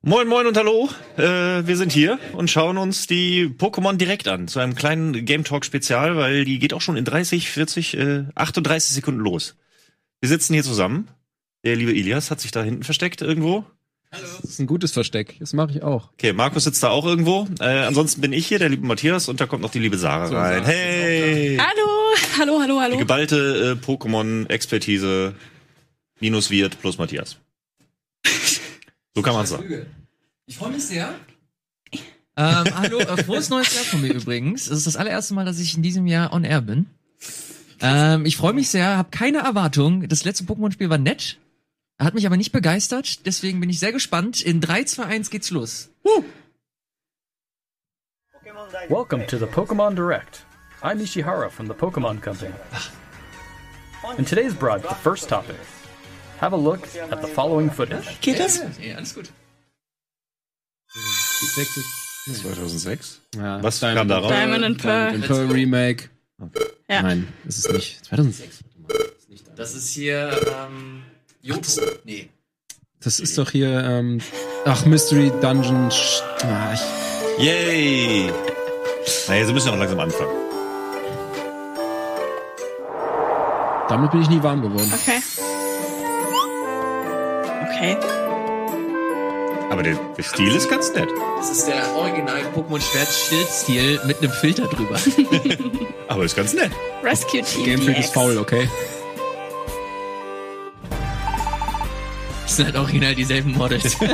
Moin, moin und hallo. Äh, wir sind hier und schauen uns die Pokémon direkt an. Zu einem kleinen Game Talk Spezial, weil die geht auch schon in 30, 40, äh, 38 Sekunden los. Wir sitzen hier zusammen. Der liebe Ilias hat sich da hinten versteckt irgendwo. Das ist ein gutes Versteck. Das mache ich auch. Okay, Markus sitzt da auch irgendwo. Äh, ansonsten bin ich hier, der liebe Matthias, und da kommt noch die liebe Sarah rein. Hey! Hallo, hallo, hallo, Die hallo. geballte äh, Pokémon-Expertise minus Wirt plus Matthias. So kann man sagen. Ich freue mich sehr. Ähm, hallo, äh, frohes neues Jahr von mir übrigens. Es ist das allererste Mal, dass ich in diesem Jahr on air bin. Ähm, ich freue mich sehr, habe keine Erwartung. Das letzte Pokémon-Spiel war nett, hat mich aber nicht begeistert. Deswegen bin ich sehr gespannt. In 3, 2, 1 geht's los. Welcome to the Pokemon Direct. I'm Ishihara from the Pokemon Company. In today's broad, the first topic. Have a look at the following footage. Geht das? Ja, alles gut. 2006? Ja, Was Diamond- kam da raus? Diamond and Pearl. Ein Pearl Remake. Ja. Nein, ist es nicht. 2006. Das ist hier, ähm, Johto. Nee. Das ist doch hier, ähm, ach, Mystery Dungeon. Ah, ich, Yay! Naja, sie müssen ja auch langsam anfangen. damit bin ich nie warm geworden. Okay. Okay. Aber der, der Stil ist ganz nett. Das ist der original Pokémon Schwert Schild-Stil mit einem Filter drüber. Aber ist ganz nett. Rescue Team. Game Freak DX. ist faul, okay? Das sind halt original dieselben Models.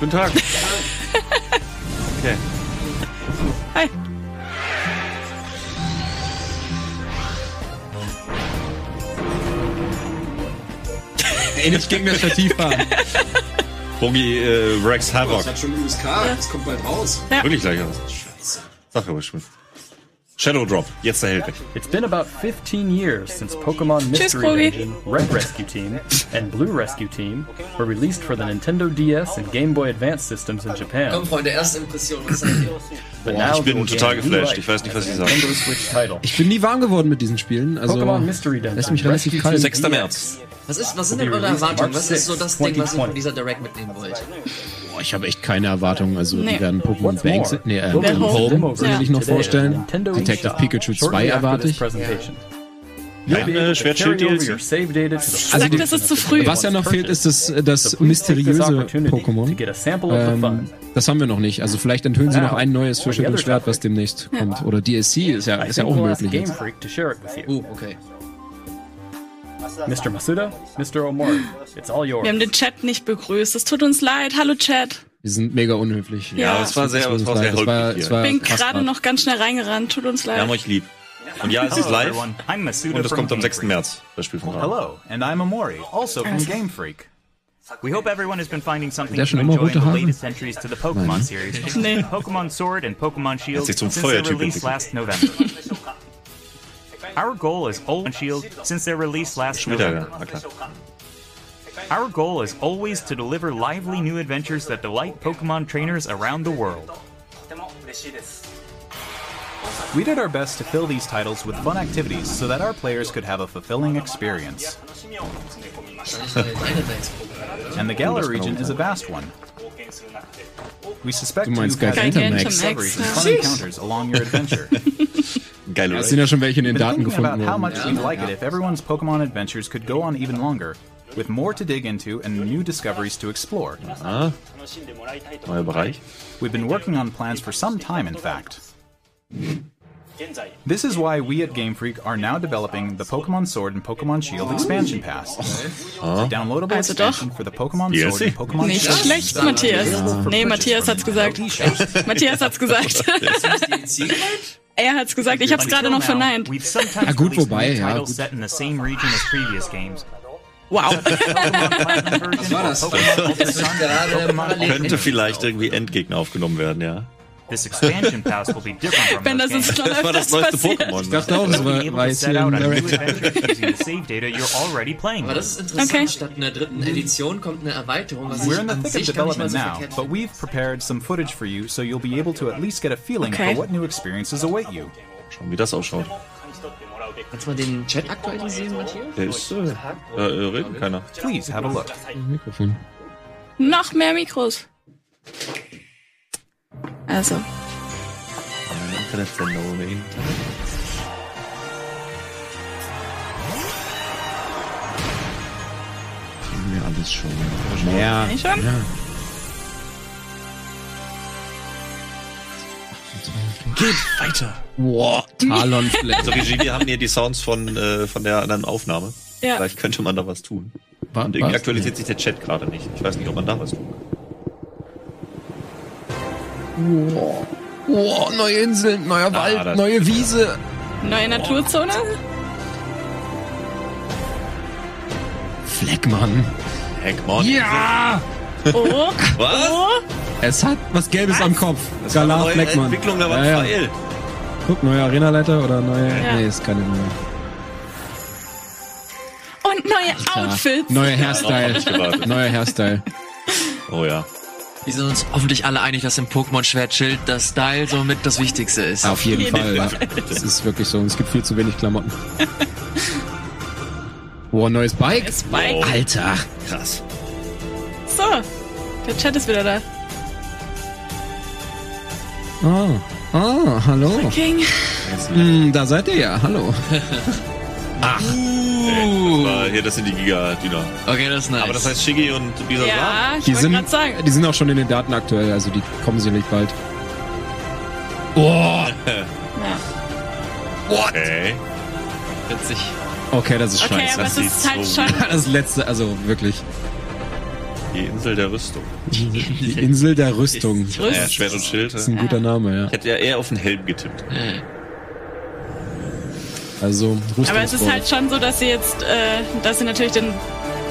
Guten Tag. Okay. Hi. Ey, nicht gegen das Stativ fahren. Bogi äh, Rex Havoc. hat schon USK, das kommt bald raus. Wirklich gleich aus. Sag aber schon. Shadow Drop, jetzt der Held. It's been about 15 years since Pokemon Tschüss, Mystery Kogi. Dungeon, Red Rescue Team, and Blue Rescue Team were released for the Nintendo DS and Game Boy Advance systems in Komm, Japan. Freunde, erste Impression. Was seid ihr? But Boah, now ich bin total geflasht. Ich weiß nicht, was ich title. Ich bin nie warm geworden mit diesen Spielen. Also, Pokémon Mystery lässt Dungeon, mich relativ Rescue kalt. Team 6. DX. März. Was, ist, was sind denn eure Erwartungen? Was ist so 6, das Ding, was ihr 2020. von dieser Direct mitnehmen wollt? Boah, ich habe echt keine Erwartungen. Also, Nee. die werden Pokémon What's Banks, nee, äh, Home. Home, will ich noch vorstellen. Detective eShop. Pikachu 2 Shortly after erwarte ich. Ja, be äh, Schwertschild DLC. full das ist zu früh. Was ja noch fehlt, ist das, das mysteriöse Pokémon. Ähm, das haben wir noch nicht. Also vielleicht enthüllen sie noch ein neues für For the Schild und other Schwert, was demnächst kommt. Oder DLC ist ja, ist ja auch möglich. Jetzt. Oh, okay. Mr. Masuda, Mr. Omori, it's all yours. Wir haben den Chat nicht begrüßt. Es tut uns leid. Hallo Chat. Wir sind mega unhöflich. Ja, es war sehr, es war sehr holprig war Bin gerade noch ganz schnell reingerannt. Tut uns Wir haben leid. euch lieb. Und ja, es ist live und es kommt am Game 6. Freak. März, das Spiel von Rahmen. Hello, and I'm Amori, also from Game Freak. We hope everyone has been finding something Der to schon immer enjoy in the latest entries to the Pokemon series. Pokemon Sword and Pokemon Shield since their release last November. Our goal is always Shield since their release last Wieder, November. ja, na klar. Our goal is always to deliver lively new adventures that delight Pokemon trainers around the world. We did our best to fill these titles with fun activities so that our players could have a fulfilling experience. And the Galar region is a vast one. We suspect you've had Gigantamax. discoveries fun encounters along your adventure. Geile Es sind ja schon welche in den Daten thinking about gefunden how much we'd like it if everyone's Pokemon adventures could go on even longer, with more to dig into and new discoveries to explore. Neuer Bereich. We've been working on plans for some time, in fact. This is why we at Game Freak are now developing the Pokemon Sword and Pokemon Shield expansion pass. A downloadable Also doch. expansion for the Pokemon DLC. Sword and Pokemon Nicht Shield. schlecht, Matthias. Nee, Matthias hat's gesagt. Matthias hat's gesagt. Er hat's gesagt. Ich hab's gerade noch verneint. Ja, gut, wobei, ja, gut. Wow. Version, war das? Gerade parallel- Könnte vielleicht irgendwie Endgegner aufgenommen werden, ja. This expansion pass will be different from Wenn those das jetzt Das war das neueste. Pokémon. Ich dachte auch, es You'll war, be able war to jetzt set hier out ein on new Direct. adventures using the save data you're already playing. Aber with. das ist interessant. Okay. Statt einer dritten Edition kommt eine Erweiterung, was We're in the thick of development so now, but we've prepared some footage for you so you'll be able to at least get a feeling Okay. for what new experiences await you. Schauen, wie das ausschaut. Kannst du mal den Chat aktualisieren, Matthias? Der ist, äh, äh, redet keiner. Please have a look. Mikrofon. Noch mehr Mikros. Also, Internetsender ohne Internet. Kennen wir alles schon. Ja. ich schon? ja. Geht weiter. Wow, Talonfleck. Also Regie, wir haben hier die Sounds von, äh, von der anderen Aufnahme. Ja. Vielleicht könnte man da was tun. Wa- Und irgendwie aktualisiert sich der Chat gerade nicht. Ich weiß nicht, ob man da was tun kann. Wow. wow, neue Inseln, neuer Wald, das- neue Wiese. neue Naturzone. Fleckmann. Heckmon. Ja! Oh, Was? oh. Es hat was Gelbes am Kopf. Das war eine Galar neue Fleckmann. Entwicklung, da war ja, ja. Guck, neuer Arenaleiter oder neue. Ja. Nee, ist keine neue. Und neue. Outfits. Neuer Hairstyle. neuer Hairstyle. Oh ja. Wir sind uns hoffentlich alle einig, dass im Pokémon-Schwertschild das Style somit das Wichtigste ist. Auf jeden jeden Fall, ja. Das ist wirklich so. Und es gibt viel zu wenig Klamotten. Wow, neues Bike. Neues Bike. Wow. Alter. Krass. So, der Chat ist wieder da. Oh. Oh, hallo. King. Hm, da seid ihr ja. Hallo. Ey, das war, hier, das sind die Giga-Diner. Okay, das ist nice. Aber das heißt Shiggy und dieser Ja, ich Die wollte sind, gerade sagen. die sind auch schon in den Daten aktuell, also die kommen sicherlich bald. Oh, Ja. Okay. witzig. okay, das ist Okay, scheiße. aber es sieht ist halt so schon. Das letzte, also wirklich. Die Insel der Rüstung. Die Insel der Rüstung. Das Ja, Rüst. Schwert und Schild. ist ein guter Name, ja. Ich hätte ja eher auf den Helm getippt. Also. Aber es ist halt schon so, dass sie jetzt, äh, dass sie natürlich den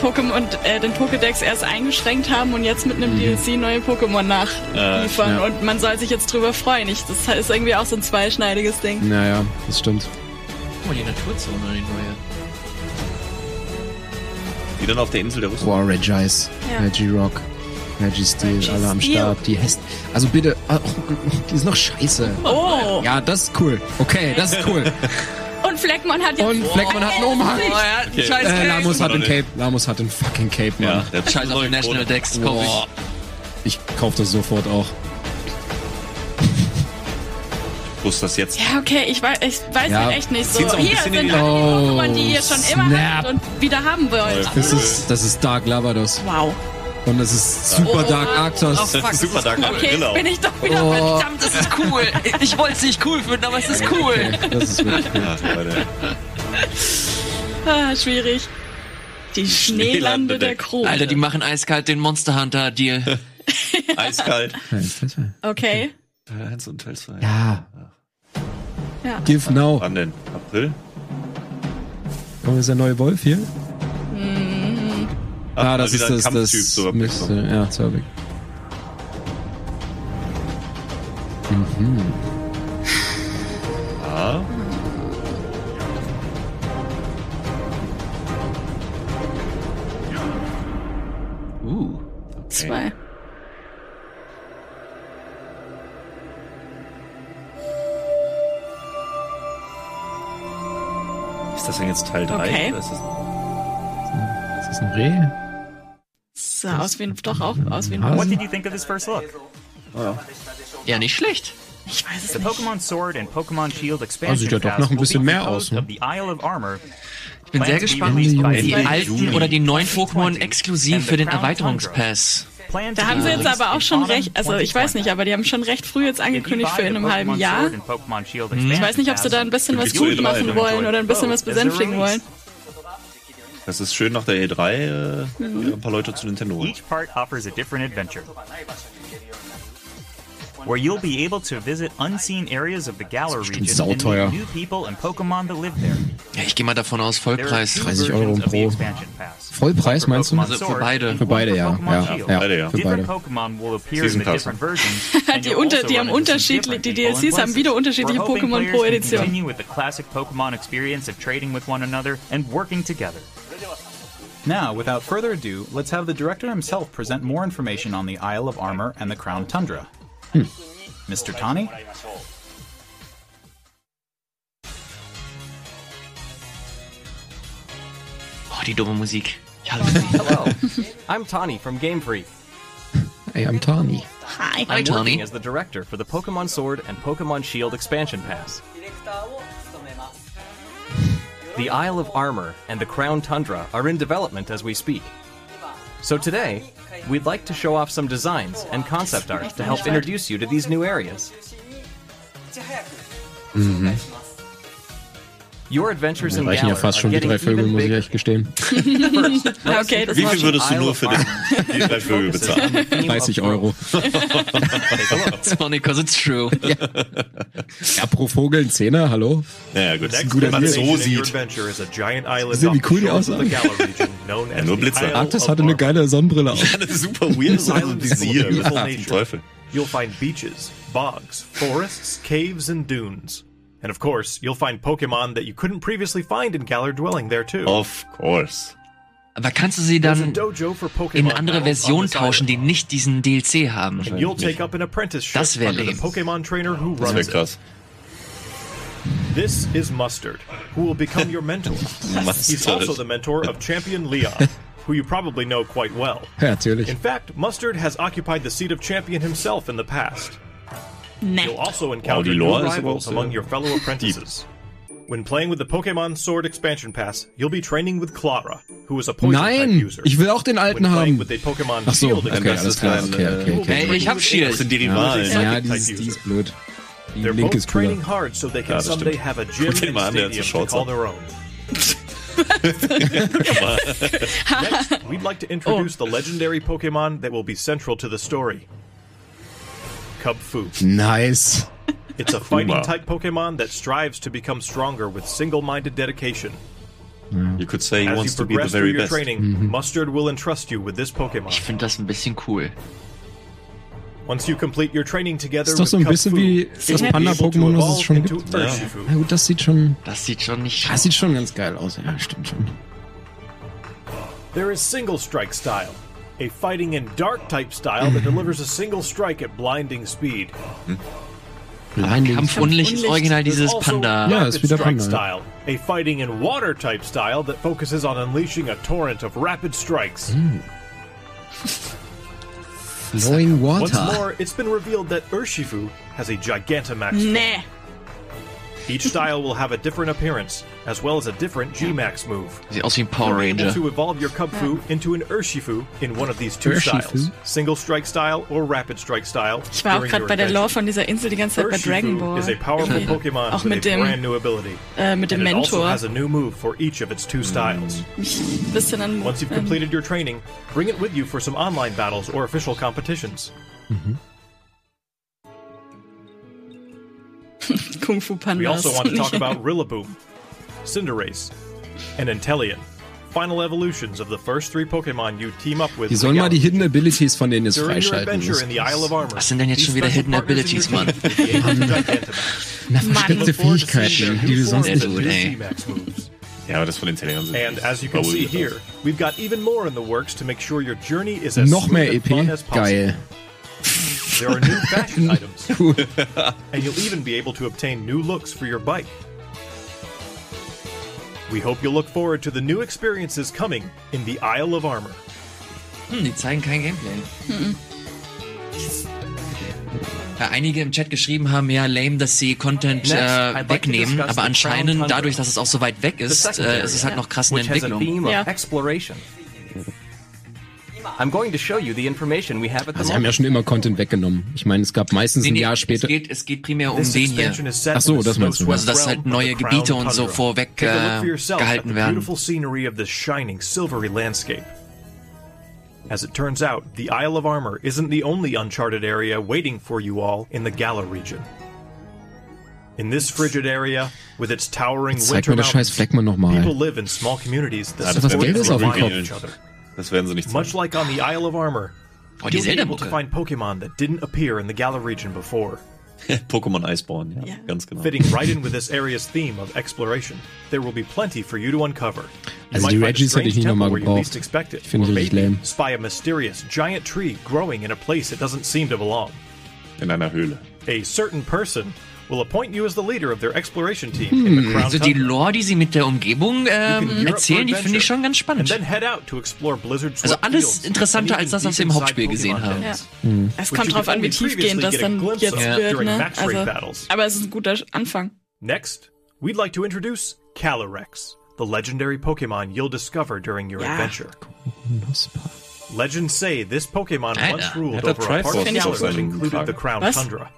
Pokémon, äh, den Pokédex erst eingeschränkt haben und jetzt mit einem DLC neue Pokémon nachliefern. Äh, ja. Und man soll sich jetzt drüber freuen. Ich, das ist irgendwie auch so ein zweischneidiges Ding. Naja, das stimmt. Guck mal, die Naturzone, die neue. Die dann auf der Insel der Rüstung. Boah, Regice, Ja. Regirock, Registeel, Registeel. alle am Start. Die Hest. Also bitte, oh, die ist noch scheiße. Oh! Ja, das ist cool. Okay, das ist cool. Und Fleckmann hat jetzt. Und Fleckmann hat einen Umhang. Oh ja, Okay. scheiß Äh, Lamus hat den. Cape. Lamus hat den fucking Cape, Mann. Ja, der Scheiß auf den National Dex, kauf ich. Ich kauf das sofort auch. Plus das jetzt. Ja, okay, ich weiß, ich weiß Ja. halt echt nicht so. Zieht's auch ein Hier sind in die- alle die Oh, Pokémon, die ihr schon immer habt und wieder haben wollt. Das ist, das ist Dark Lavados. Wow. Und das ist Super Dark Arctos. Oh, fuck, Super Dark ist Knight, Okay, genau. jetzt bin ich doch wieder Oh. verdammt. Das ist cool. Ich wollte es nicht cool finden, aber es ist cool. Okay, das ist wirklich cool. Ah, schwierig. Die Schneelande der Krone. Alter, die machen eiskalt den Monster Hunter Deal. Eiskalt. Okay. Teil 1 und Teil 2. Ja. Ja. Give now. Wann denn? April? Kommt jetzt der neue Wolf hier? Ach, Ah, das wieder ist das, das zur müsste, ja, Zerbeck. Mhm. Ja. Uh. Zwei. Ist das denn jetzt Teil 3? Okay. Oder ist das Ist das ein Reh? Sah aus wie ein, doch auch aus wie ein? What did you think of this first look? Ja, nicht schlecht. Ich weiß es The nicht. Pokemon Sword and Pokemon Shield expansion sieht ja doch noch ein bisschen mehr aus, ne? of the Isle of Armor. Ich bin sehr gespannt, die the alten oder die neuen Pokémon 2020 exklusiv für den Erweiterungspass. Da haben sie jetzt aber auch schon recht, also ich weiß 2020. nicht, aber die haben schon recht früh jetzt angekündigt für in einem halben Jahr. Shield Ich weiß nicht, ob sie da ein bisschen was gut machen E3 wollen oder ein bisschen was besänftigen wollen. Das ist schön nach der E3, äh, Mhm. ein paar Leute zu Nintendo. holen. Each part offers a different adventure. where you'll be able to visit unseen areas of the Galar region and meet new people and Pokemon that live there. Ja, ich gehe mal davon aus, Vollpreis. two 30 Euro pro-. Vollpreis, meinst du? Pokemon Also für beide. Für beide, ja. Ja, ja, Beide, ja. für beide. Pokemon will appear Season in the Pass. different versions. and Die, unter, also die haben unterschiedliche, die DLCs haben wieder unterschiedliche Pokémon pro Edition. Now, without further ado, let's have the director himself present more information on the Isle of Armor and the Crown Tundra. Mr. Tani? Oh, die dumme Musik. Hello, I'm Tani from Game Freak. Hey, I'm Tani. Hi. Hi, I'm Tony. working as the director for the Pokemon Sword and Pokemon Shield expansion pass. The Isle of Armor and the Crown Tundra are in development as we speak. So today, we'd like to show off some designs and concept art to help introduce you to these new areas. Mm-hmm. Your adventures in Reichen ja fast schon die drei Vögel, muss ich echt gestehen. Ja, okay, das Wie viel würdest du nur für den, die drei Vögel bezahlen? 30 Euro. It's funny because it's true. Ja, pro Vogel ein Zehner, hallo? Naja, gut. guter Wenn man so sieht. Seht, wie cool die aussahen. Known as nur the Blitze. Isle Arctis of hatte eine geile Sonnenbrille auf. Eine super weird Visier. Ja, Teufel. You'll find beaches, bogs, forests, caves, and dunes. And of course, you'll find Pokemon that you couldn't previously find in Galar dwelling there too. Of course. Aber kannst du sie There's a dann dojo for Pokemon in andere battles on this tauschen, die nicht diesen DLC haben? And you'll take up an apprenticeship Das wär under the lame. Pokemon trainer who Das wäre runs it. krass. This is Mustard, who will become your mentor. He's also the mentor of Champion Leon, who you probably know quite well. Ja, natürlich. In fact, Mustard has occupied the seat of champion himself in the past. Nett. You'll also encounter die new rivals among your fellow apprentices. When playing with the Pokemon Sword expansion pass, you'll be training with Clara, who is a poison type Nein, user. ich will auch den when alten playing haben. with the Pokemon Ach so, Shield okay, expansion alles klar. Okay, okay, will okay. Hey, ich hab with Shield. Ace, Das sind die who is Rivalen. psychic Ja, type die ist, ist blöd. Die They're Link both ist cooler. training hard so they can Ja, someday stimmt. have a gym Guck and an, der hat so stadium to call an. their own. Next, we'd like to introduce the legendary Pokemon that will be central to the story. Cubfu. Nice. It's a fighting type Pokemon that strives to become stronger with single minded dedication. You could say he As wants you to be the progress through very your best. training, Mustard will entrust you with this Pokemon. Ich finde das ein bisschen cool. Once you complete your training together Ist doch so ein bisschen wie you'll das be able to Panda-Pokémon, was es schon into gibt. Urshifu. Na gut, das sieht schon, Das sieht schon nicht. das sieht schon ganz geil aus. Ja, stimmt schon. There is Single Strike Style, a fighting and dark type style that delivers a single strike at blinding speed. Blinding. Kampfunlicht ist original dieses Panda. Ja, Rapid ist wieder Strike Panda. Style, a fighting and water type style that focuses on unleashing a torrent of rapid strikes. Hmm. Flowing Once Water. more, it's been revealed that Urshifu has a Gigantamax. form. Nee. Each style will have a different appearance, as well as a different G-Max move. Sieht aus wie ein Power You're able Ranger. to evolve your Cubfu into an Urshifu in one of these two Urshifu? styles: single strike style or rapid strike style. Ich war auch during gerade your bei der. Lore von dieser Insel die ganze Zeit bei Dragon Urshifu Ball. is a powerful Okay. Pokemon Auch with mit a dem, brand new ability. äh, mit dem and it also has a new move for each of its two styles. Mm. Bisschen an Once you've ähm, completed your training, bring it with you for some online battles or official competitions. Mm-hmm. Kung Fu Pandas. We also want to talk about Rillaboom, Cinderace, and Inteleon. Final evolutions of the first three Pokemon you team up with. Die sollen mal die. Hidden Abilities von denen jetzt freischalten. Was sind denn jetzt schon wieder Hidden Abilities, Mann? Na, versteckte Fähigkeiten, die du sonst nicht. moves. Ja, aber das von den Italienern sind. And as you can see here, we've got even more in the works to make sure your journey is as Noch smooth mehr and EP? fun as possible. Geil. There are new fashion items, and you'll even be able to obtain new looks for your bike. We hope you'll look forward to the new experiences coming in the Isle of Armor. Hm, die zeigen kein Gameplay. Ja, einige im Chat geschrieben haben, ja, lame, dass sie Content äh, wegnehmen, aber anscheinend, dadurch, dass es auch so weit weg ist, äh, ist es halt noch krass a Entwicklung. Ja. exploration. Also, sie haben ja schon immer Content weggenommen. Ich meine, es gab meistens Nee, ein nee, Jahr es später. geht, es geht primär um den hier. expansion is set Ach so, das meinst du. Also, dass halt neue Gebiete und so vorweg, Take a look äh, for yourself gehalten werden. beautiful scenery of this shining silvery landscape. As it turns out, the Isle of Armor isn't the only uncharted area waiting for you all in the Gala region. In this frigid area, with its towering Zeig winter mir das scheiß mountains, Fleckmann nochmal. people live in small communities that Ja, support Gelbes and auf dem rely on Kopf. each other. Das werden sie nicht Much like on the Isle of Armor, Oh, die you'll be able to find Pokemon that didn't appear in the Gala region before. Pokémon Iceborne, ja, Ja. ganz genau. Fitting right in with this area's theme of exploration, there will be plenty for you to uncover. You Also might die find a Reggies hätte ich strange nicht nochmal temple where you gebraucht. least expect it, Finde ich or richtig maybe lame. spy a mysterious giant tree growing in a place it doesn't seem to belong. In einer Höhle. A certain person will appoint you as the leader of their exploration team in the Crown Also die. Lore, die sie mit der Umgebung ähm, erzählen, die finde ich schon ganz spannend. Also alles interessanter als das, was wir im Hauptspiel gesehen haben. dens. Es Which kommt drauf could an, wie tiefgehend das dann jetzt of wird, ne? Also, aber es ist ein guter Anfang. Next, we'd like to introduce Calyrex, the legendary Pokemon you'll discover during your Ja. adventure. Legends say this Pokemon Alter. once ruled er over a part of Galar that included the Crown Was? Tundra.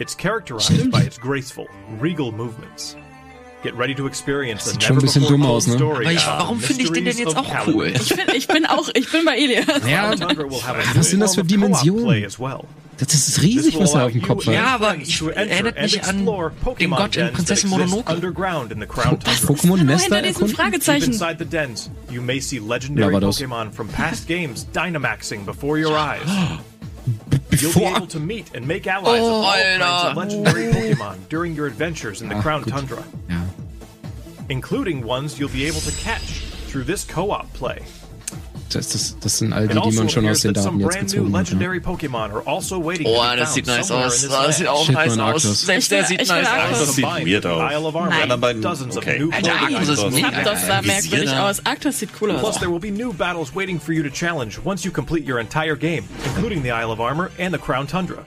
It's characterized by its graceful, regal movements. Get ready to experience the Sieht schon ein bisschen dumm aus, ne? Aber ich, warum finde ich den denn Mysteries jetzt of auch cool? Ich bin, ich bin auch, ich bin bei Elias. Ja, Crown Tundra will have a Was sind das für Dimensionen? play as well. Das ist riesig, was er auf dem Kopf Ja, hat. aber ich erinnert mich an den Gott in Prinzessin Mononoke. Underground in the Crown Tundra. Pokémon Nur Nester erkunden? Fragezeichen. you may see legendary. Pokemon from past games Dynamaxing before your eyes. You'll be able to meet and make allies of all kinds of legendary Pokemon during your adventures in the Ah, Crown gut. Tundra, Ja. including ones you'll be able to catch through this co-op play. Das, das, das sind all It die, die man schon aus appears den that some Daten jetzt brand new gezogen hat. Ne? legendary Pokemon are also waiting oh, to Oh, be das sieht nice aus. in this Das land. sieht auch Shit, nice man, aus. Arctos. Selbst der will- sieht nice Arctos. aus. Das sieht weird the aus. Isle of Armor Nein. and Anderen dozens of okay. new Alter, Pokemon. Arctos ist mega Zapdos sah merkwürdig aus. Arctos sieht cool Plus, there will be new battles waiting for you to challenge once you complete your entire game, including the Isle of Armor and the Crown Tundra.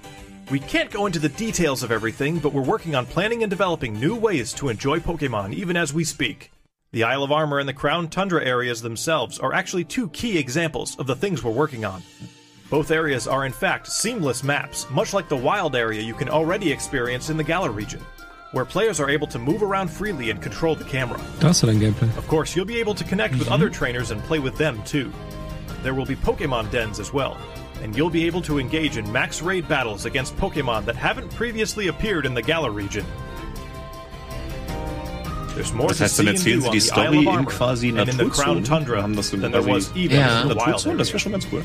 We can't go into the details of everything, but we're working on planning and developing new ways to enjoy Pokemon even as we speak. The Isle of Armor and the Crown Tundra areas themselves are actually two key examples of the things we're working on. Both areas are in fact seamless maps, much like the wild area you can already experience in the Galar region, where players are able to move around freely and control the camera. Da hast du dein Gameplay. Of course, you'll be able to connect with mm-hmm. other trainers and play with them too. There will be Pokemon dens as well, and you'll be able to engage in max raid battles against Pokemon that haven't previously appeared in the Galar region. Das heißt, dann erzählen sie die Story in quasi. Tundra Haben das so than there quasi- was even Ja. in the wild Naturzonen, das wäre schon ganz cool.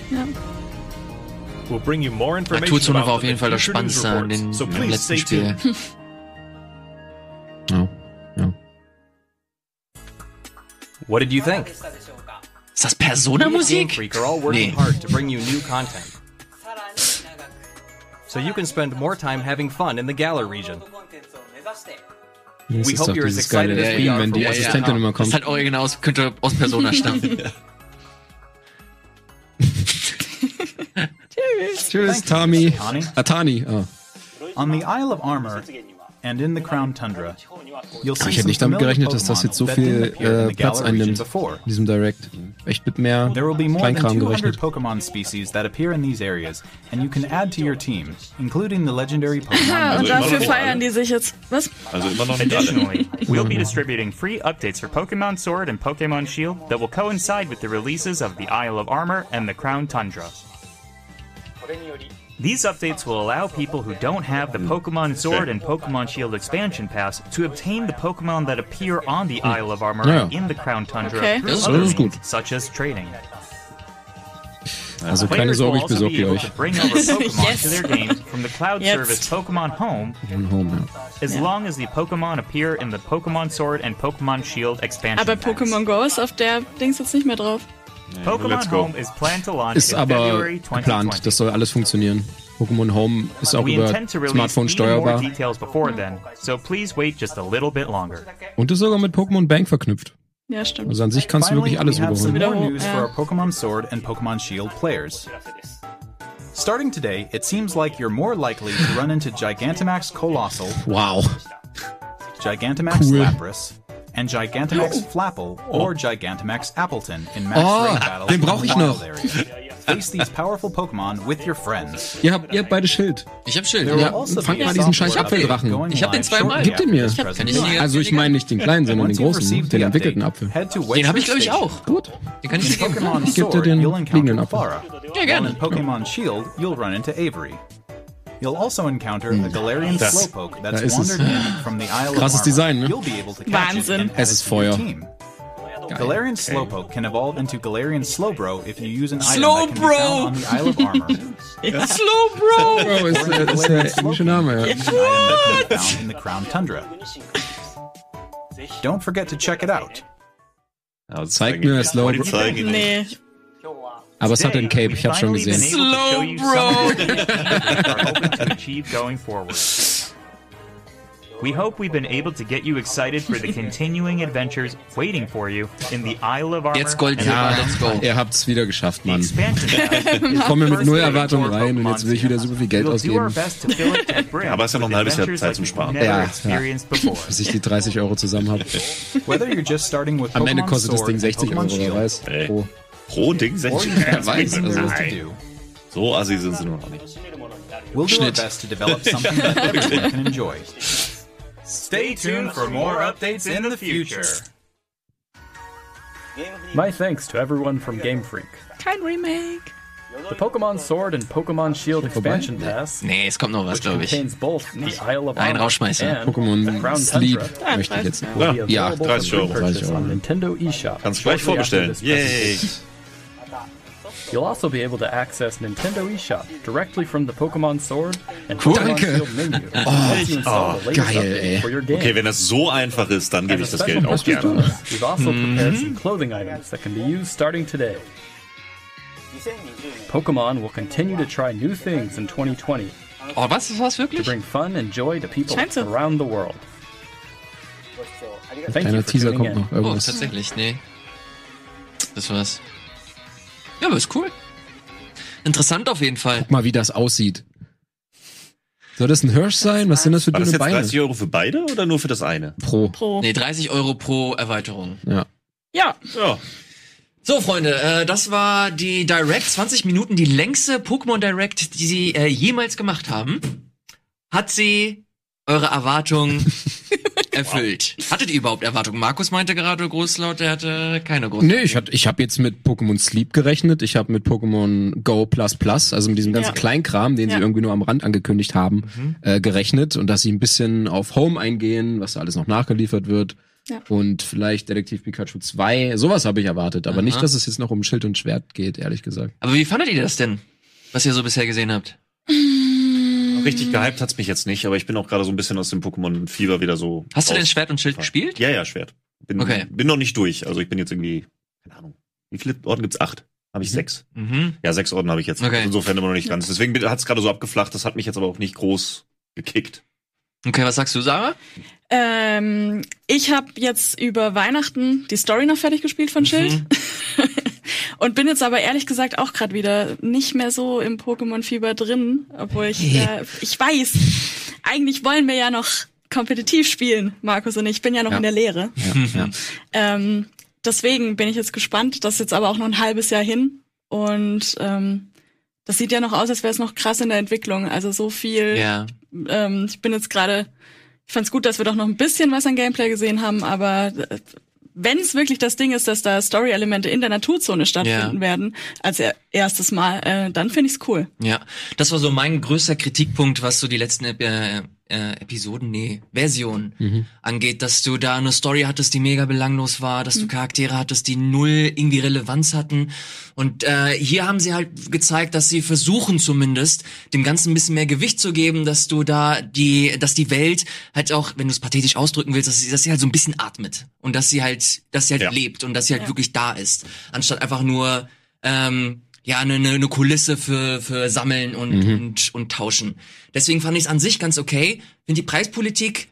We'll bring you more information Naturzone war auf jeden Fall das Spannendste an den so am letzten Spiel. Ja. Ja. What did you think? Ist das Persona-Musik? Nee. So you can spend more time having fun in the Galar region. Das We ist hope doch you're as dieses geile excited as we Theme, are wenn for die what's to Assistentin come. immer Das Das ist kommt. halt original, aus- könnte aus Persona stammen. Tschüss, Tami. Tani. Ah, Tani. Ah. On the Isle of Armor and in the Crown Tundra, you'll see Ich hätte some nicht damit familiar gerechnet, dass das Pokemon jetzt so that viel didn't appear in äh, the Platz Galar region einnimmt before. in diesem Direct. Echt mit mehr There will be more than Kleinkram 200 gerechnet. Pokemon species that appear in these areas, and you can add to your team, including the legendary Ja, Pokemon. und immer dafür noch feiern alle. die sich jetzt. Was? Also immer noch nicht alle. Additionally, we'll be distributing free updates for Pokemon Sword and Pokemon Shield that will coincide with the releases of the Isle of Armor and the Crown Tundra. These updates will allow people who don't have the Pokemon Sword and Pokemon Shield expansion pass to obtain the Pokemon that appear on the Isle of Armor Ja. and in the Crown Tundra Okay. through other ist gut. means, such as trading. Also keine Players will Sorge, ich also besorge be able euch. to bring over Pokemon Yes. to their games from the cloud Jetzt. service Pokemon Home Home, ja. as long as the Pokemon appear in the Pokemon Sword and Pokemon Shield expansion Aber packs. Pokémon Go ist auf der Dings jetzt nicht mehr drauf. Go. Home is planned to launch Ist in aber February geplant. 2020. Das soll alles funktionieren. Pokémon Home ist auch we über intend to release Smartphone even more steuerbar. details before then, so please wait just a little bit longer. Und ist sogar mit Pokémon Bank verknüpft. Ja, stimmt. Also an sich kannst du wirklich alles rüberholen. more Wiederhol- news ja. for our Pokemon Sword and Pokemon Shield players. Starting today, it seems like you're more likely to run into Gigantamax Colossal, Wow. Gigantamax Cool. Lapras, and Gigantamax Flapple or Gigantamax Appleton in match Oh, raid battles den in the brauch ich noch. face these powerful Pokemon with your friends. Ihr habt, ihr habt beide Schild. Ich hab Schild. Ja, also fangt be a mal diesen scheiß Apfeldrachen. Ich hab den zweimal. Gib den mir. ich nicht- Also ich meine nicht den kleinen, sondern den großen, den the entwickelten Apfel. head to Den habe ich, glaube ich, auch. Gut. Den kann ich In dir geben. Geb dir Sword, den fliegenden encounter Apfel. Ja, gerne. in Pokemon Shield, you'll run into Avery. You'll also encounter a Galarian Das- Slowpoke that's ist wandered in from the Isle Krasses of Armor. Design, ne? You'll be able to catch Wahnsinn. it and Es ist it to your Feuer. team. Geil. Galarian Slowpoke can evolve into Galarian Slowbro if you use an item that can be Slowbro! found on the Isle of Armor. Slow, Bro! Oh, ist, ist der englische Name, ja. An item that can be found in the Crown Tundra. Don't forget to check it out. Ja, das Zeig zeigen mir die- Slow- aber die zeigen. Nee. Aber es hat den Cape, ich hab's schon gesehen. Slow, things we hope we've been able to get you excited for the continuing adventures waiting for you in the Isle of Armor. Jetzt Gold, ja, let's go. Ihr habt's wieder geschafft, Mann. Ich komme mit null Erwartungen rein und jetzt will ich wieder super viel Geld ausgeben. Aber ist ja noch ein halbes Jahr Zeit zum Sparen. Ja, ja. Bis ich die 30 Euro zusammen habe. Am Ende kostet das Ding and 60 Euro, wer weiß. Ey. Pro. Pro Ding, or 60 you have weiß, anything there also-. So assi sind sie noch nicht. We'll do our Schnitt. best to develop something that everyone can enjoy. Stay tuned for more updates in the future. My thanks to everyone from Game Freak. Kein Remake. The Pokemon Sword and Pokemon Shield expansion pass, Nee, es kommt noch was, glaube ich. contains both the Isle of Ein Rauschmeißer. Pokémon Sleep möchte ich jetzt. be Ja, available 30 for Euro. pre-purchase 30 Euro. Kannst du gleich vorbestellen. Yay! You'll also be able to access Nintendo eShop directly from the Pokemon Sword and Cool. Pokemon Danke. Shield menu. Once you install the latest geil, update ey. for your game. Okay, wenn das so einfach ist, dann gebe ich das Geld auch gerne. We've also prepared some clothing items that can be used starting today. Pokemon will continue to try new things in 2020 Oh, was ist was to wirklich? bring fun and joy to people Scheint so. around the world. Thank Kleiner Teaser kommt in. noch. Oh, Irgendwas. tatsächlich, nee. Das war's. Ja, aber ist cool. Interessant auf jeden Fall. Guck mal, wie das aussieht. Soll das ein Hirsch sein? Was sind das für War das dünne jetzt Beine? 30 Euro für beide oder nur für das eine? Pro. Pro. Nee, 30 Euro pro Erweiterung. Ja. Ja. Ja. So, Freunde, äh, das war die Direct, 20 Minuten, die längste Pokémon Direct, die sie äh, jemals gemacht haben. Hat sie eure Erwartungen erfüllt? Hattet ihr überhaupt Erwartungen? Markus meinte gerade großlaut, er hatte keine großen. Nee, ich, hatte, ich habe jetzt mit Pokémon Sleep gerechnet. Ich habe mit Pokémon Go Plus Plus, also mit diesem ganzen Ja. Kleinkram, den Ja. sie irgendwie nur am Rand angekündigt haben, äh, gerechnet. Und dass sie ein bisschen auf Home eingehen, was da alles noch nachgeliefert wird. Ja. Und vielleicht Detektiv Pikachu 2. Sowas habe ich erwartet. Aber Aha. nicht, dass es jetzt noch um Schild und Schwert geht, ehrlich gesagt. Aber wie fandet ihr das denn, was ihr so bisher gesehen habt? Richtig gehypt hat's mich jetzt nicht, aber ich bin auch gerade so ein bisschen aus dem Pokémon-Fieber wieder so. Hast du denn Schwert und Schild gespielt? Ja, ja, Schwert. Bin, Okay. bin noch nicht durch. Also ich bin jetzt irgendwie, keine Ahnung. Wie viele Orden gibt's? Acht? Habe ich sechs? Mhm. Ja, sechs Orden habe ich jetzt. Okay. Insofern immer noch nicht ganz. Deswegen hat's gerade so abgeflacht. Das hat mich jetzt aber auch nicht groß gekickt. Okay, was sagst du, Sarah? Ähm, ich habe jetzt über Weihnachten die Story noch fertig gespielt von Schild. Und bin jetzt aber ehrlich gesagt auch gerade wieder nicht mehr so im Pokémon-Fieber drin, obwohl ich, äh, ich weiß, eigentlich wollen wir ja noch kompetitiv spielen, Markus und ich. Ich bin ja noch Ja. in der Lehre. Ja, ja. Ähm, deswegen bin ich jetzt gespannt. Das ist jetzt aber auch noch ein halbes Jahr hin. Und ähm, das sieht ja noch aus, als wäre es noch krass in der Entwicklung. Also so viel. Ja. Ähm, ich bin jetzt gerade. Ich fand's gut, dass wir doch noch ein bisschen was an Gameplay gesehen haben, aber äh, wenn es wirklich das Ding ist, dass da Story-Elemente in der Naturzone stattfinden Ja. werden, als er erstes Mal, äh, dann finde ich's cool. Ja, das war so mein größter Kritikpunkt, was so die letzten äh, äh, Episoden, nee, Versionen Mhm. angeht, dass du da eine Story hattest, die mega belanglos war, dass du Charaktere hattest, die null irgendwie Relevanz hatten. Und äh, hier haben sie halt gezeigt, dass sie versuchen zumindest, dem Ganzen ein bisschen mehr Gewicht zu geben, dass du da die, dass die Welt halt auch, wenn du es pathetisch ausdrücken willst, dass sie, dass sie halt so ein bisschen atmet und dass sie halt, dass sie halt Ja. lebt und dass sie halt Ja. wirklich da ist, anstatt einfach nur ähm, ja eine, eine, eine Kulisse für für Sammeln und Mhm. und und tauschen. Deswegen fand ich es an sich ganz okay. Finde die Preispolitik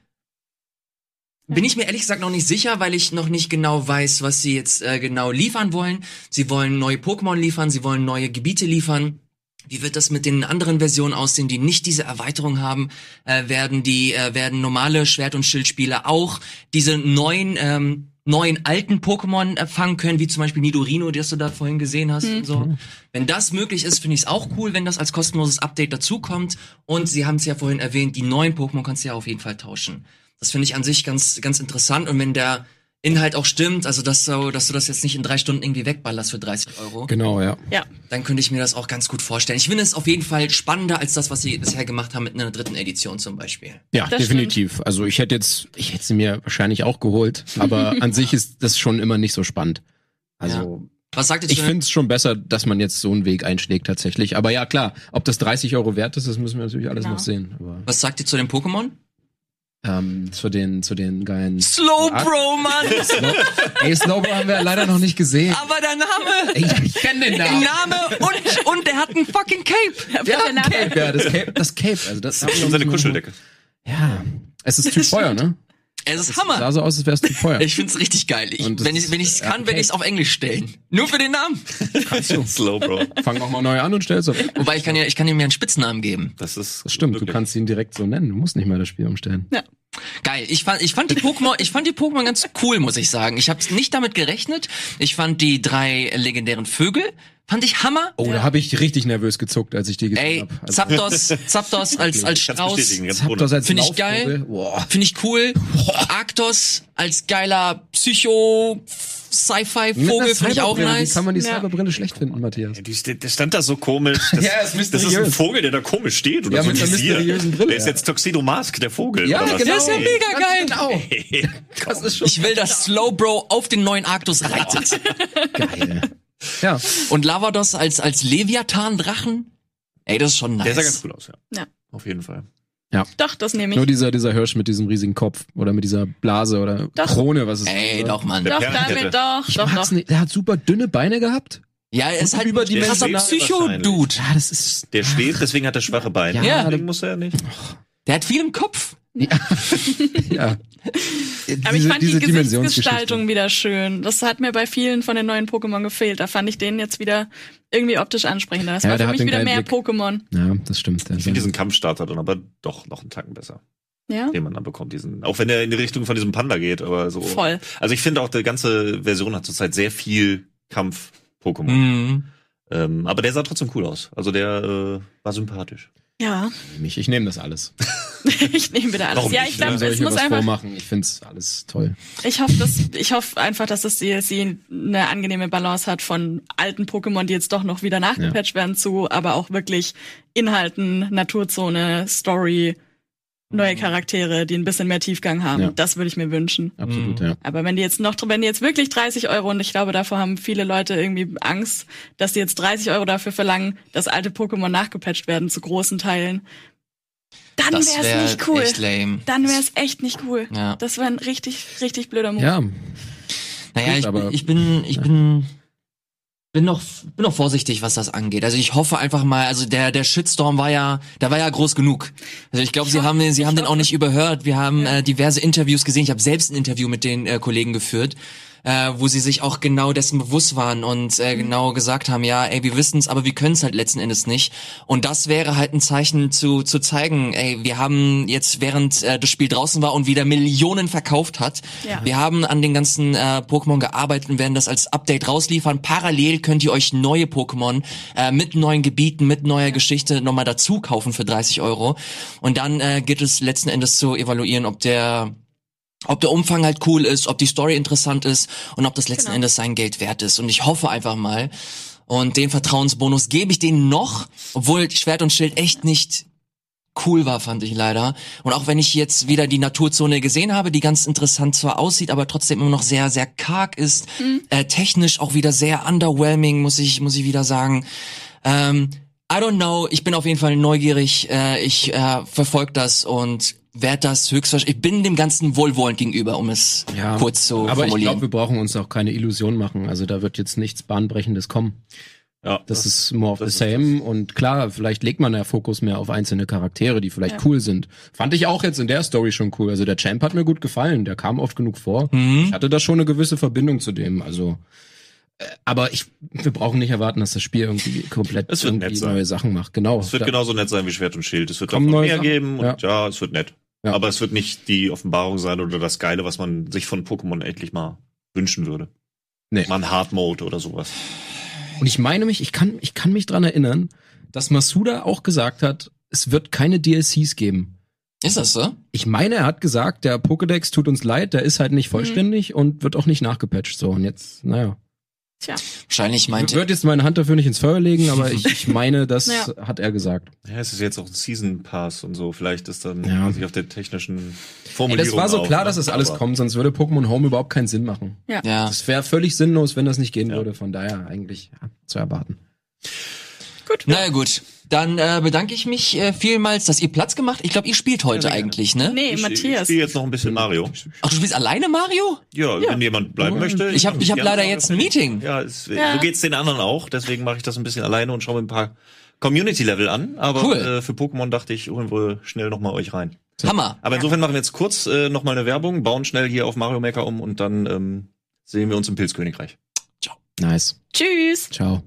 bin ich mir ehrlich gesagt noch nicht sicher, weil ich noch nicht genau weiß, was sie jetzt äh, genau liefern wollen. Sie wollen neue Pokémon liefern, sie wollen neue Gebiete liefern. Wie wird das mit den anderen Versionen aussehen, die nicht diese Erweiterung haben? Äh, werden die äh, werden normale Schwert- und Schildspieler auch diese neuen ähm, neuen alten Pokémon äh, fangen können, wie zum Beispiel Nidorino, das du da vorhin gesehen hast und so. Wenn das möglich ist, finde ich es auch cool, wenn das als kostenloses Update dazukommt. Und sie haben es ja vorhin erwähnt, die neuen Pokémon kannst du ja auf jeden Fall tauschen. Das finde ich an sich ganz ganz interessant. Und wenn der Inhalt auch stimmt, also dass, so, dass du das jetzt nicht in drei Stunden irgendwie wegballerst für 30 Euro, Genau, ja. Ja. dann könnte ich mir das auch ganz gut vorstellen. Ich finde es auf jeden Fall spannender als das, was sie bisher gemacht haben mit einer dritten Edition zum Beispiel. Ja, Das definitiv. Also ich hätte jetzt, ich hätte sie mir wahrscheinlich auch geholt, aber an sich ist das schon immer nicht so spannend. Also Was sagt ihr zu ich finde es schon besser, dass man jetzt so einen Weg einschlägt tatsächlich. Aber ja, klar, ob das 30 Euro wert ist, das müssen wir natürlich alles Genau. noch sehen. Aber Was sagt ihr zu den Pokémon? Ähm, zu den zu den geilen Slowbro, Mann! Ey, Slowbro haben wir leider noch nicht gesehen. Aber der Name! Ey, ich kenne den Der Namen. Name und, und der hat ein fucking Cape! Ja, Der Name- Cape, ja, das Cape, das Cape. Also das Das ist schon seine Kuscheldecke. Ja, es ist Typ Feuer, ne? Es ist Sah Hammer! so aus, als wäre es Typ Feuer. Ich find's richtig geil. Ich, das wenn ich ich's ja, kann, ein werde ich's auf Englisch stellen. Nur für den Namen. Slow, Bro. Fang auch mal neu an und stell es auf. Wobei ich kann ja, ich kann ihm ja einen Spitznamen geben. Das ist. Das stimmt, du wirklich. kannst ihn direkt so nennen. Du musst nicht mal das Spiel umstellen. Geil. Ich fand, ich fand die Pokémon, ich fand die Pokémon ganz cool, muss ich sagen. Ich habe nicht damit gerechnet. Ich fand die drei legendären Vögel, fand ich Hammer. Oh, da habe ich richtig nervös gezuckt, als ich die gesehen habe. Also, Zapdos, Zapdos als, als Strauß. Zapdos als Find ich geil. Finde ich cool. Arktos als geiler Psycho Sci-Fi-Vogel finde ich auch Cyberbrille, Wie nice. kann man die Ja. Cyberbrille schlecht finden, Matthias? Ja, die- Der stand da so komisch. Das, Ja, ist das ist ein Vogel, der da komisch steht. Oder Ja, so mit Visier. mysteriösen Brille, Der ist jetzt Tuxedo Mask, der Vogel. Ja, genau. Der ist ja mega geil. Genau. Das ist schon Ich will, dass Slowbro auf den neuen Arktos reitet. geil. Ja, Und Lavados als, als Leviathan-Drachen. Ey, das ist schon nice. Der sah ganz cool aus, ja. Ja. Auf jeden Fall. Doch, das nehme ich. nur dieser, dieser Hirsch mit diesem riesigen Kopf oder mit dieser Blase oder Doch. Krone, was ist Ey, oder? doch, Mann. doch, damit doch, Ich doch, doch. nicht. Der hat super dünne Beine gehabt. Ja, er ist halt über die ein krasser Psycho-Dude. Ja, das ist. Der schwebt, deswegen hat er schwache Beine. Ja, deswegen muss er nicht. Der hat viel im Kopf. Ja. Aber ich fand die. Gesichtsgestaltung wieder schön. Das hat mir bei vielen von den neuen Pokémon gefehlt. Da fand ich den jetzt wieder irgendwie optisch ansprechender. Das Ja, war der für hat mich wieder mehr Blick. Pokémon. Ja, das stimmt. Ich finde diesen Kampfstarter dann aber doch noch einen Tacken besser, Ja? den man dann bekommt. Diesen, auch wenn er in die Richtung von diesem Panda geht, aber so. Voll. Also ich finde auch, die ganze Version hat zurzeit sehr viel Kampf-Pokémon. Mhm. Ähm, aber der sah trotzdem cool aus. Also der äh, war sympathisch. Ja. ich ich nehme das alles. ich nehme wieder alles. Warum ja, ich glaube, es muss einfach. vormachen? Ich find's alles toll. Ich hoffe, dass, ich hoffe einfach, dass das DSC eine angenehme Balance hat von alten Pokémon, die jetzt doch noch wieder nachgepatcht werden, zu, aber auch wirklich Inhalten, Naturzone, Story, neue Charaktere, die ein bisschen mehr Tiefgang haben. Ja. Das würde ich mir wünschen. Absolut, ja. Aber wenn die jetzt noch, wenn die jetzt wirklich 30 Euro, und ich glaube, davor haben viele Leute irgendwie Angst, dass die jetzt 30 Euro dafür verlangen, dass alte Pokémon nachgepatcht werden zu großen Teilen, dann wäre es wäre nicht cool. echt lame. Dann wäre es echt nicht cool. Ja. Das wäre ein richtig, richtig blöder Move. Ja, Naja, Gut, ich, aber- ich bin, ich bin, bin noch, bin noch vorsichtig, was das angeht. Also ich hoffe einfach mal, also der, der Shitstorm war ja, der war ja groß genug. Also ich glaube, sie haben, sie haben den auch nicht überhört. Wir haben äh, diverse Interviews gesehen. Ich habe selbst ein Interview mit den äh, Kollegen geführt. Äh, wo sie sich auch genau dessen bewusst waren und äh, genau gesagt haben, ja, ey, wir wissen es, aber wir können es halt letzten Endes nicht. Und das wäre halt ein Zeichen zu, zu zeigen, ey, wir haben jetzt, während äh, das Spiel draußen war und wieder Millionen verkauft hat, Ja. wir haben an den ganzen äh, Pokémon gearbeitet und werden das als Update rausliefern. Parallel könnt ihr euch neue Pokémon äh, mit neuen Gebieten, mit neuer Geschichte nochmal dazu kaufen für 30 Euro. Und dann äh, geht es letzten Endes zu evaluieren, ob der ob der Umfang halt cool ist, ob die Story interessant ist und ob das letzten Genau. Endes sein Geld wert ist. Und ich hoffe einfach mal. Und den Vertrauensbonus gebe ich denen noch, obwohl Schwert und Schild echt nicht cool war, fand ich leider. Und auch wenn ich jetzt wieder die Naturzone gesehen habe, die ganz interessant zwar aussieht, aber trotzdem immer noch sehr, sehr karg ist, äh, technisch auch wieder sehr underwhelming, muss ich, muss ich wieder sagen. Ähm, I don't know, ich bin auf jeden Fall neugierig, äh, ich äh, verfolge das und werde das höchstwahrscheinlich, ich bin dem Ganzen wohlwollend gegenüber, um es ja. kurz zu Aber ich formulieren. glaube, wir brauchen uns auch keine Illusion machen. Also da wird jetzt nichts Bahnbrechendes kommen. Ja, Das, ist more of the das same. Und klar, vielleicht legt man ja Fokus mehr auf einzelne Charaktere, die vielleicht Ja. cool sind. Fand ich auch jetzt in der Story schon cool. Also der Champ hat mir gut gefallen. Der kam oft genug vor. Mhm. Ich hatte da schon eine gewisse Verbindung zu dem. Also Aber ich, wir brauchen nicht erwarten, dass das Spiel irgendwie komplett irgendwie neue Sachen macht. Genau. Es wird Da- genauso nett sein wie Schwert und Schild. Es wird davon neue mehr Sachen. geben und ja. es wird nett. Ja. Aber es wird nicht die Offenbarung sein oder das Geile, was man sich von Pokémon endlich mal wünschen würde. Nee. Mal ein Hard Mode oder sowas. Und ich meine mich, ich kann, ich kann mich dran erinnern, dass Masuda auch gesagt hat, es wird keine DLCs geben. Ist das so? Ich meine, er hat gesagt, der Pokédex tut uns leid, der ist halt nicht vollständig und wird auch nicht nachgepatcht. So, und jetzt, naja. Tja. Wahrscheinlich Ich meinte. würde jetzt meine Hand dafür nicht ins Feuer legen, aber ich, ich meine, das Ja. hat er gesagt. Ja, es ist jetzt auch ein Season Pass und so. Vielleicht ist dann Ja. sich auf der technischen Ey, Formulierung. das war so auch, klar, dass das alles kommt, sonst würde Pokémon Home überhaupt keinen Sinn machen. Ja. Ja. Das wäre völlig sinnlos, wenn das nicht gehen Ja. würde. Von daher eigentlich ja, zu erwarten. Gut. Naja, gut. Dann äh, bedanke ich mich äh, vielmals, dass ihr Platz gemacht. Ich glaube, ihr spielt heute gerne. eigentlich, ne? Nee, Ich, ich Matthias. spiele jetzt noch ein bisschen Mario. Ach, du spielst alleine Mario? Ja, wenn jemand bleiben möchte. Ich hab- ich hab leider Mario jetzt ein. Meeting. Ja, es, Ja. so geht's den anderen auch. Deswegen mache ich das ein bisschen alleine und schaue mir ein paar Community-Level an. Aber Cool. äh, für Pokémon dachte ich, holen wir schnell noch mal euch rein. Hammer. Aber insofern machen wir jetzt kurz äh, noch mal eine Werbung, bauen schnell hier auf Mario Maker um und dann ähm, sehen wir uns im Pilzkönigreich. Nice. Tschüss. Ciao.